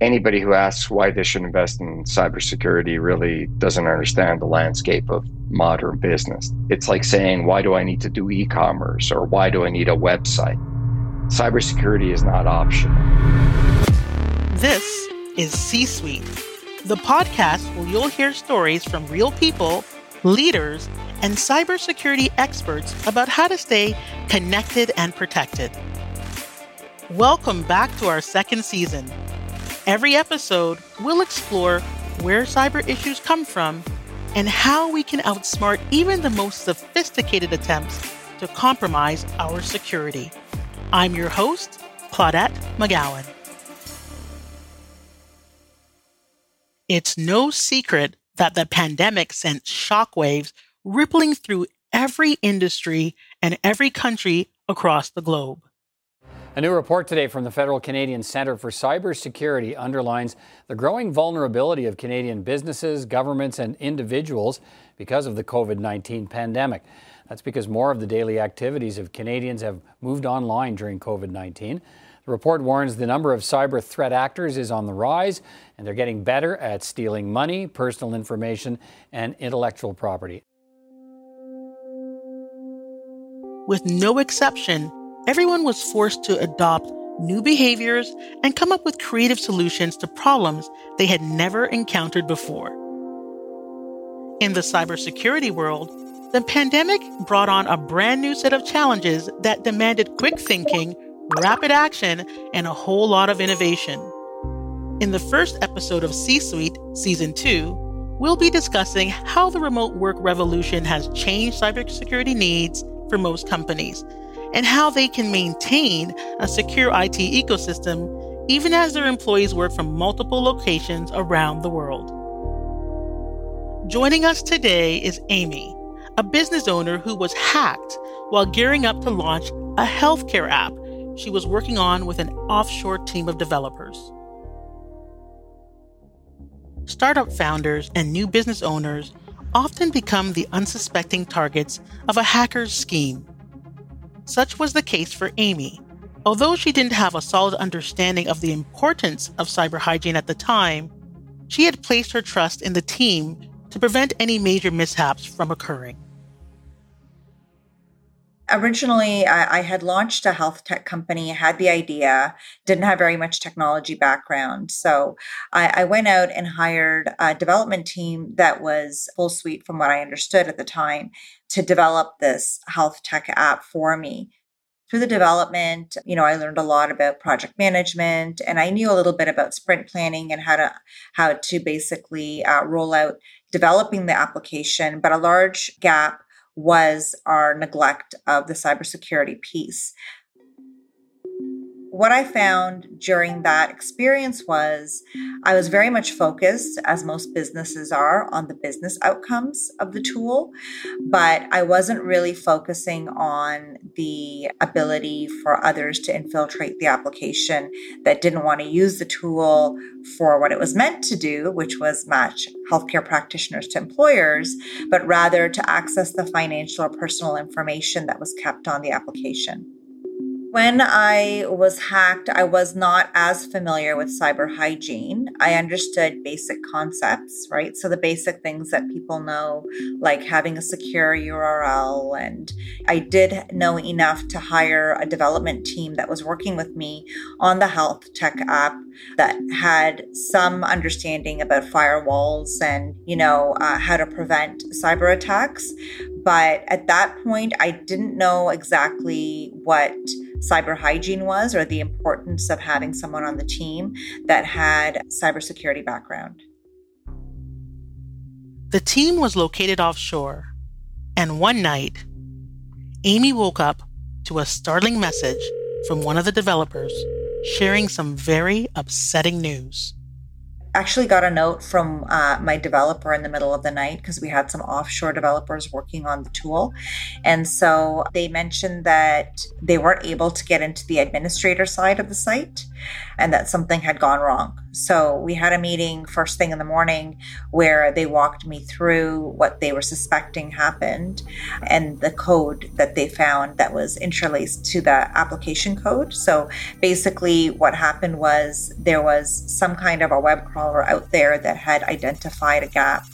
anybody who asks why they should invest in cybersecurity really doesn't understand the landscape of modern business. It's like saying, why do I need to do e commerce or why do I need a website? Cybersecurity is not optional. This is C Suite, the podcast where you'll hear stories from real people, leaders, and cybersecurity experts about how to stay connected and protected. Welcome back to our second season. Every episode, we'll explore where cyber issues come from and how we can outsmart even the most sophisticated attempts to compromise our security. I'm your host, Claudette McGowan. It's no secret that the pandemic sent shockwaves rippling through every industry and every country across the globe. A new report today from the Federal Canadian Centre for Cybersecurity underlines the growing vulnerability of Canadian businesses, governments, and individuals because of the COVID 19 pandemic. That's because more of the daily activities of Canadians have moved online during COVID 19. The report warns the number of cyber threat actors is on the rise, and they're getting better at stealing money, personal information, and intellectual property. With no exception, everyone was forced to adopt new behaviors and come up with creative solutions to problems they had never encountered before. In the cybersecurity world, the pandemic brought on a brand new set of challenges that demanded quick thinking, rapid action, and a whole lot of innovation. In the first episode of C Suite, Season 2, we'll be discussing how the remote work revolution has changed cybersecurity needs for most companies and how they can maintain a secure IT ecosystem even as their employees work from multiple locations around the world. Joining us today is Amy, a business owner who was hacked while gearing up to launch a healthcare app she was working on with an offshore team of developers. Startup founders and new business owners often become the unsuspecting targets of a hacker's scheme. Such was the case for Amy. Although she didn't have a solid understanding of the importance of cyber hygiene at the time, she had placed her trust in the team to prevent any major mishaps from occurring originally I, I, had launched a health tech company had the idea didn't have very much technology background. So I, I, went out and hired a development team that was full suite from what i understood at the time to develop this health tech app for me. Through the development you know i learned a lot about project management and i knew a little bit about sprint planning and how to how to basically uh, roll out developing the application but a large gap was our neglect of the cybersecurity piece what I found during that experience was I was very much focused, as most businesses are, on the business outcomes of the tool, but I wasn't really focusing on the ability for others to infiltrate the application that didn't want to use the tool for what it was meant to do, which was match healthcare practitioners to employers, but rather to access the financial or personal information that was kept on the application. When I was hacked, I was not as familiar with cyber hygiene. I understood basic concepts, right? So the basic things that people know, like having a secure URL. And I did know enough to hire a development team that was working with me on the health tech app that had some understanding about firewalls and, you know, uh, how to prevent cyber attacks. But at that point, I didn't know exactly what cyber hygiene was or the importance of having someone on the team that had cybersecurity background. The team was located offshore, and one night, Amy woke up to a startling message from one of the developers sharing some very upsetting news actually got a note from uh, my developer in the middle of the night because we had some offshore developers working on the tool. And so they mentioned that they weren't able to get into the administrator side of the site. And that something had gone wrong. So we had a meeting first thing in the morning where they walked me through what they were suspecting happened and the code that they found that was interlaced to the application code. So basically, what happened was there was some kind of a web crawler out there that had identified a gap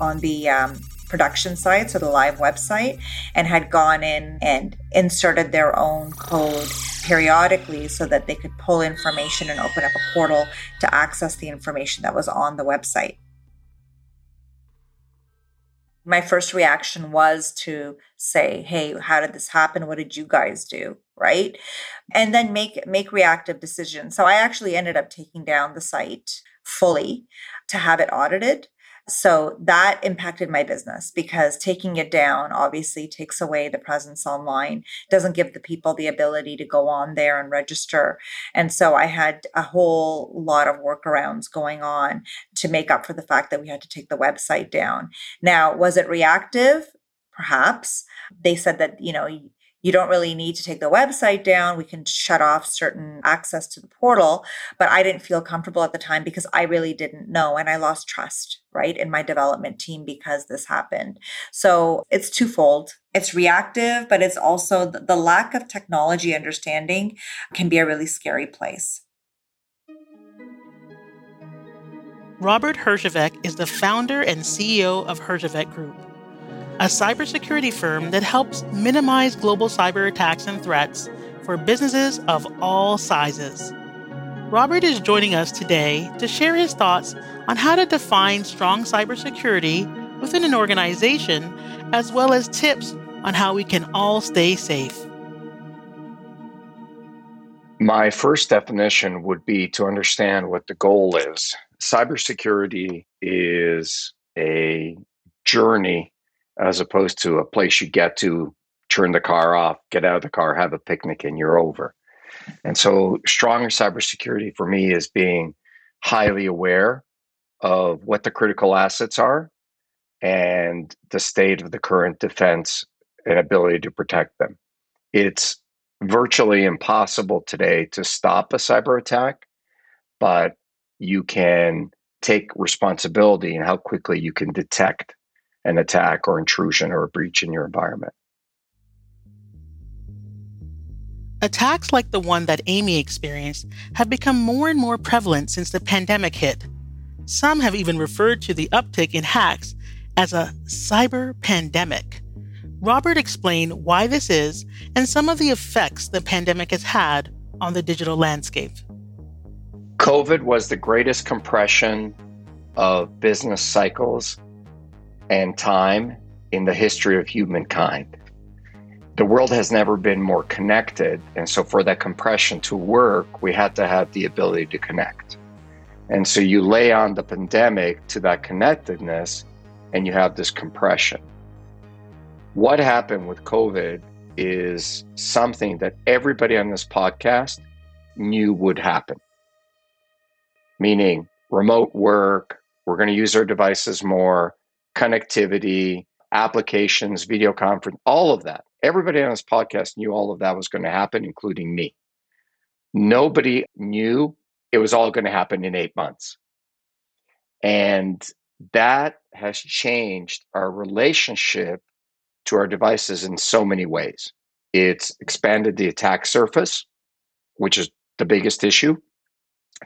on the um, production site, so the live website, and had gone in and inserted their own code periodically so that they could pull information and open up a portal to access the information that was on the website. My first reaction was to say, "Hey, how did this happen? What did you guys do?" right? And then make make reactive decisions. So I actually ended up taking down the site fully to have it audited so that impacted my business because taking it down obviously takes away the presence online, doesn't give the people the ability to go on there and register. And so I had a whole lot of workarounds going on to make up for the fact that we had to take the website down. Now, was it reactive? Perhaps. They said that, you know, you don't really need to take the website down. We can shut off certain access to the portal. But I didn't feel comfortable at the time because I really didn't know. And I lost trust, right, in my development team because this happened. So it's twofold. It's reactive, but it's also the lack of technology understanding can be a really scary place. Robert Herjavec is the founder and CEO of Herjavec Group a cybersecurity firm that helps minimize global cyber attacks and threats for businesses of all sizes. Robert is joining us today to share his thoughts on how to define strong cybersecurity within an organization, as well as tips on how we can all stay safe. My first definition would be to understand what the goal is. Cybersecurity is a journey as opposed to a place you get to turn the car off, get out of the car, have a picnic, and you're over. And so, stronger cybersecurity for me is being highly aware of what the critical assets are and the state of the current defense and ability to protect them. It's virtually impossible today to stop a cyber attack, but you can take responsibility in how quickly you can detect an attack or intrusion or a breach in your environment. Attacks like the one that Amy experienced have become more and more prevalent since the pandemic hit. Some have even referred to the uptick in hacks as a cyber pandemic. Robert explained why this is and some of the effects the pandemic has had on the digital landscape. COVID was the greatest compression of business cycles and time in the history of humankind. The world has never been more connected. And so, for that compression to work, we had to have the ability to connect. And so, you lay on the pandemic to that connectedness, and you have this compression. What happened with COVID is something that everybody on this podcast knew would happen, meaning remote work, we're going to use our devices more connectivity, applications, video conference, all of that. Everybody on this podcast knew all of that was going to happen, including me. Nobody knew it was all going to happen in eight months. And that has changed our relationship to our devices in so many ways. It's expanded the attack surface, which is the biggest issue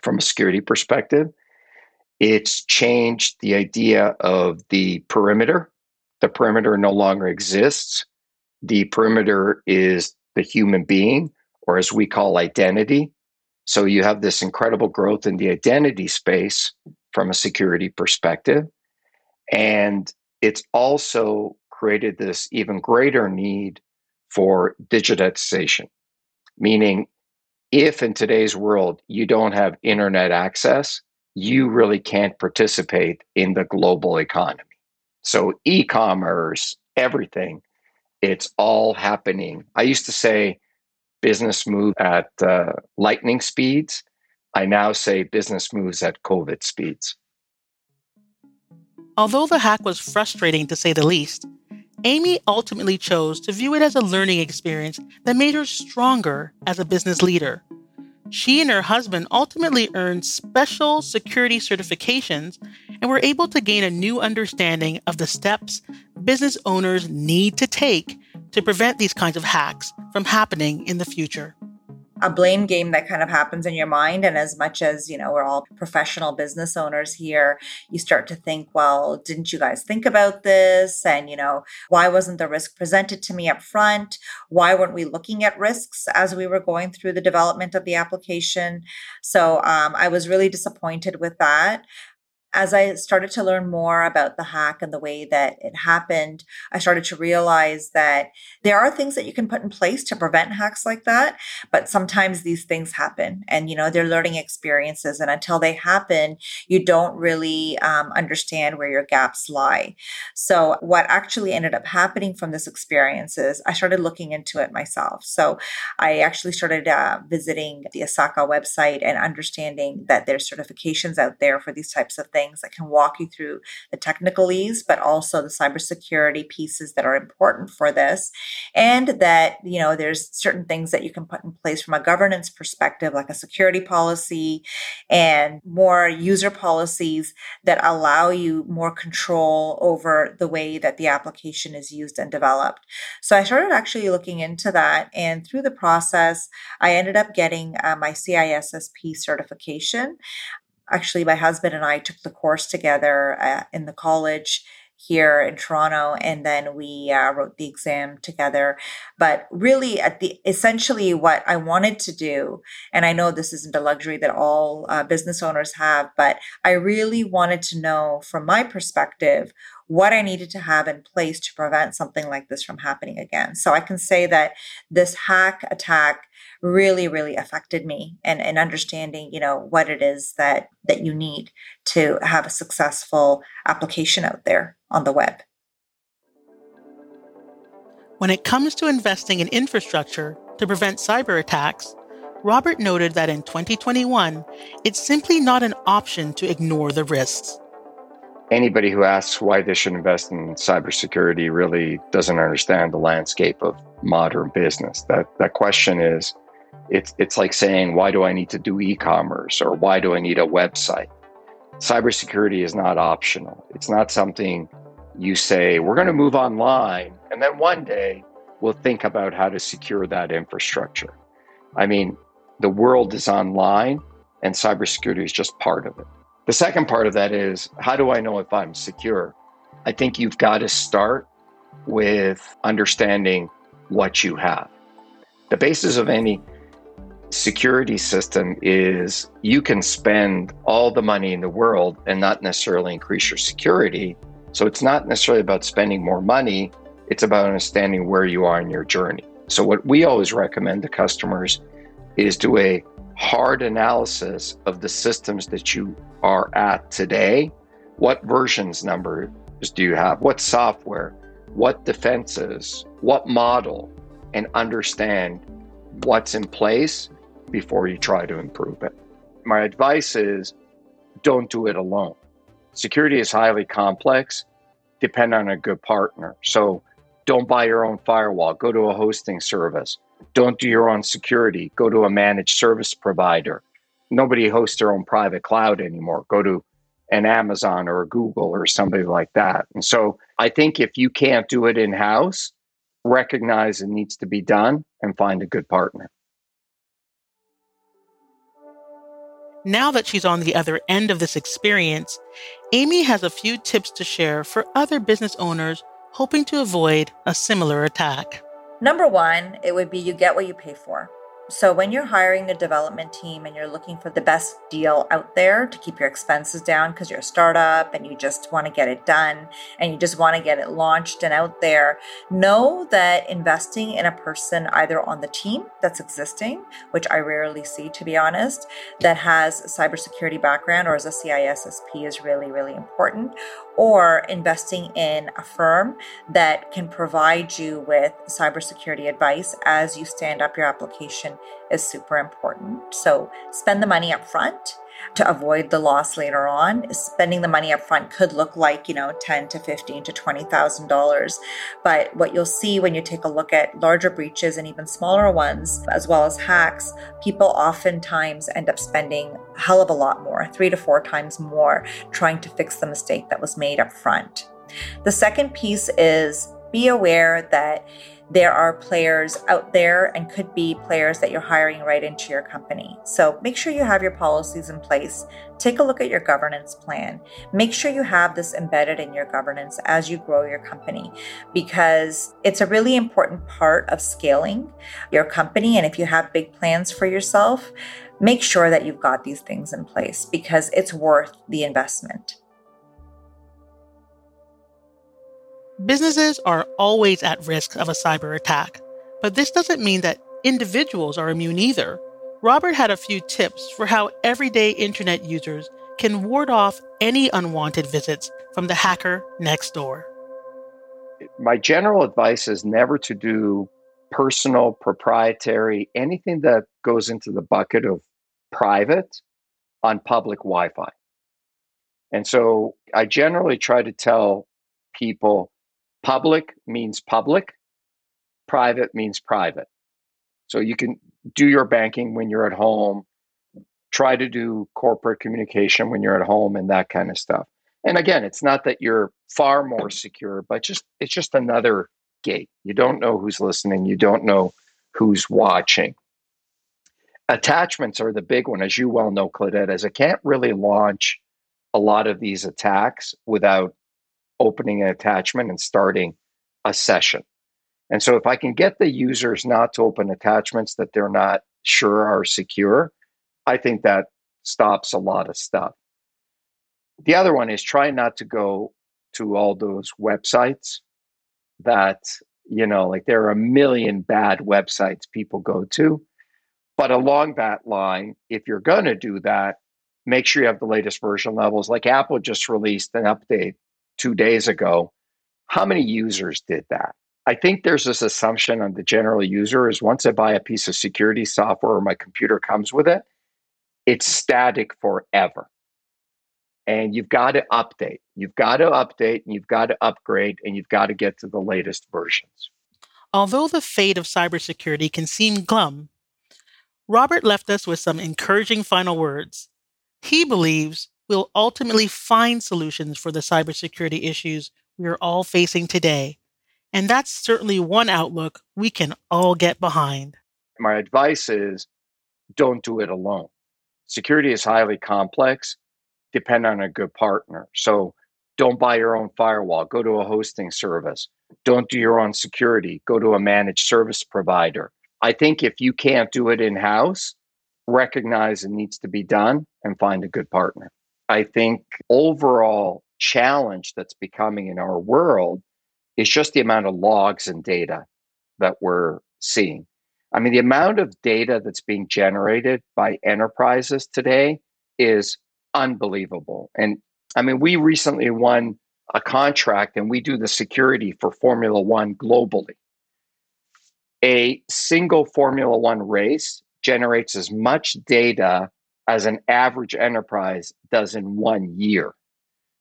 from a security perspective. It's changed the idea of the perimeter. The perimeter no longer exists. The perimeter is the human being, or as we call identity. So you have this incredible growth in the identity space from a security perspective. And it's also created this even greater need for digitization, meaning if in today's world you don't have internet access, you really can't participate in the global economy. So, e commerce, everything, it's all happening. I used to say business move at uh, lightning speeds. I now say business moves at COVID speeds. Although the hack was frustrating to say the least, Amy ultimately chose to view it as a learning experience that made her stronger as a business leader. She and her husband ultimately earned special security certifications and were able to gain a new understanding of the steps business owners need to take to prevent these kinds of hacks from happening in the future a blame game that kind of happens in your mind. And as much as, you know, we're all professional business owners here, you start to think, well, didn't you guys think about this? And, you know, why wasn't the risk presented to me up front? Why weren't we looking at risks as we were going through the development of the application? So um, I was really disappointed with that as I started to learn more about the hack and the way that it happened, I started to realize that there are things that you can put in place to prevent hacks like that. But sometimes these things happen and, you know, they're learning experiences. And until they happen, you don't really um, understand where your gaps lie. So, what actually ended up happening from this experience is I started looking into it myself. So, I actually started uh, visiting the ISACA website and understanding that there's certifications out there for these types of things things that can walk you through the technicalities, but also the cybersecurity pieces that are important for this. And that, you know, there's certain things that you can put in place from a governance perspective, like a security policy and more user policies that allow you more control over the way that the application is used and developed. So I started actually looking into that. And through the process, I ended up getting uh, my CISSP certification actually my husband and I took the course together uh, in the college here in Toronto and then we uh, wrote the exam together. But really at the essentially what I wanted to do and I know this isn't a luxury that all uh, business owners have but I really wanted to know from my perspective what I needed to have in place to prevent something like this from happening again. So I can say that this hack attack really really affected me and, and understanding you know what it is that that you need to have a successful application out there on the web. When it comes to investing in infrastructure to prevent cyber attacks robert noted that in 2021 it's simply not an option to ignore the risks anybody who asks why they should invest in cybersecurity really doesn't understand the landscape of modern business. That that question is it's, it's like saying, why do I need to do e commerce or why do I need a website? Cybersecurity is not optional. It's not something you say, we're going to move online, and then one day we'll think about how to secure that infrastructure. I mean, the world is online, and cybersecurity is just part of it. The second part of that is, how do I know if I'm secure? I think you've got to start with understanding what you have. The basis of any security system is you can spend all the money in the world and not necessarily increase your security. So it's not necessarily about spending more money, it's about understanding where you are in your journey. So, what we always recommend to customers is do a hard analysis of the systems that you are at today. What versions numbers do you have? What software? What defenses? What model? And understand what's in place before you try to improve it. My advice is don't do it alone. Security is highly complex, depend on a good partner. So don't buy your own firewall, go to a hosting service. Don't do your own security, go to a managed service provider. Nobody hosts their own private cloud anymore. Go to an Amazon or a Google or somebody like that. And so I think if you can't do it in house, recognize it needs to be done and find a good partner. Now that she's on the other end of this experience, Amy has a few tips to share for other business owners hoping to avoid a similar attack. Number one, it would be you get what you pay for. So, when you're hiring a development team and you're looking for the best deal out there to keep your expenses down because you're a startup and you just want to get it done and you just want to get it launched and out there, know that investing in a person either on the team that's existing, which I rarely see to be honest, that has a cybersecurity background or as a CISSP is really, really important, or investing in a firm that can provide you with cybersecurity advice as you stand up your application is super important. So spend the money up front to avoid the loss later on. Spending the money up front could look like, you know, 10 to 15 to $20,000. But what you'll see when you take a look at larger breaches and even smaller ones, as well as hacks, people oftentimes end up spending a hell of a lot more, three to four times more, trying to fix the mistake that was made up front. The second piece is be aware that there are players out there and could be players that you're hiring right into your company. So make sure you have your policies in place. Take a look at your governance plan. Make sure you have this embedded in your governance as you grow your company because it's a really important part of scaling your company. And if you have big plans for yourself, make sure that you've got these things in place because it's worth the investment. Businesses are always at risk of a cyber attack, but this doesn't mean that individuals are immune either. Robert had a few tips for how everyday internet users can ward off any unwanted visits from the hacker next door. My general advice is never to do personal, proprietary, anything that goes into the bucket of private on public Wi Fi. And so I generally try to tell people Public means public, private means private. So you can do your banking when you're at home, try to do corporate communication when you're at home and that kind of stuff. And again, it's not that you're far more secure, but just it's just another gate. You don't know who's listening, you don't know who's watching. Attachments are the big one, as you well know, Claudette, as it can't really launch a lot of these attacks without opening an attachment and starting a session. And so if I can get the users not to open attachments that they're not sure are secure, I think that stops a lot of stuff. The other one is try not to go to all those websites that, you know, like there are a million bad websites people go to. But along that line, if you're going to do that, make sure you have the latest version levels. Like Apple just released an update two days ago. How many users did that? I think there's this assumption on the general user is once I buy a piece of security software or my computer comes with it, it's static forever. And you've got to update. You've got to update and you've got to upgrade and you've got to get to the latest versions. Although the fate of cybersecurity can seem glum, Robert left us with some encouraging final words. He believes we'll ultimately find solutions for the cybersecurity issues we are all facing today. And that's certainly one outlook we can all get behind. My advice is don't do it alone. Security is highly complex, depend on a good partner. So don't buy your own firewall, go to a hosting service. Don't do your own security, go to a managed service provider. I think if you can't do it in house, recognize it needs to be done and find a good partner. I think overall challenge that's becoming in our world is just the amount of logs and data that we're seeing. I mean, the amount of data that's being generated by enterprises today is unbelievable. And I mean, we recently won a contract and we do the security for Formula One globally. A single Formula One race generates as much data as an average enterprise does in one year.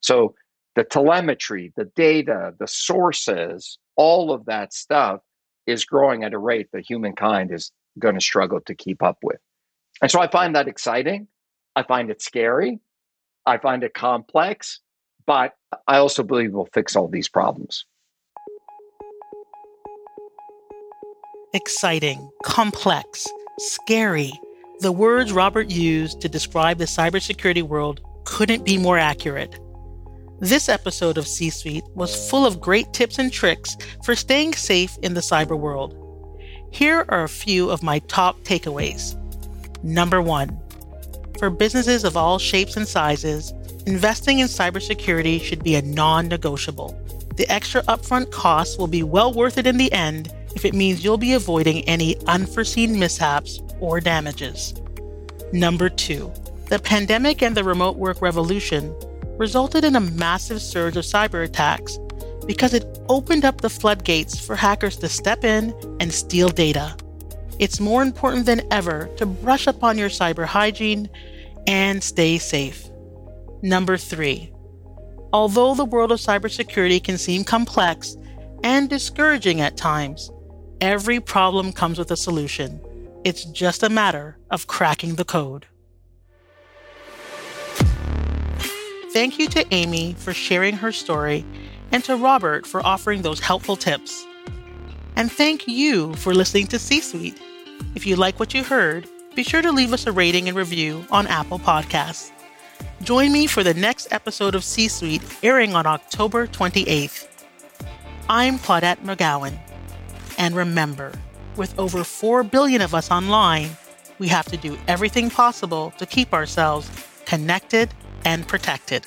So the telemetry, the data, the sources, all of that stuff is growing at a rate that humankind is going to struggle to keep up with. And so I find that exciting. I find it scary. I find it complex, but I also believe we'll fix all these problems. Exciting, complex, scary the words Robert used to describe the cybersecurity world couldn't be more accurate. This episode of C Suite was full of great tips and tricks for staying safe in the cyber world. Here are a few of my top takeaways. Number one, for businesses of all shapes and sizes, investing in cybersecurity should be a non negotiable. The extra upfront costs will be well worth it in the end if it means you'll be avoiding any unforeseen mishaps or damages. Number two, the pandemic and the remote work revolution resulted in a massive surge of cyber attacks because it opened up the floodgates for hackers to step in and steal data. It's more important than ever to brush up on your cyber hygiene and stay safe. Number three, although the world of cybersecurity can seem complex and discouraging at times, every problem comes with a solution. It's just a matter of cracking the code. Thank you to Amy for sharing her story and to Robert for offering those helpful tips. And thank you for listening to C Suite. If you like what you heard, be sure to leave us a rating and review on Apple Podcasts. Join me for the next episode of C Suite airing on October 28th. I'm Claudette McGowan. And remember, with over 4 billion of us online, we have to do everything possible to keep ourselves connected and protected.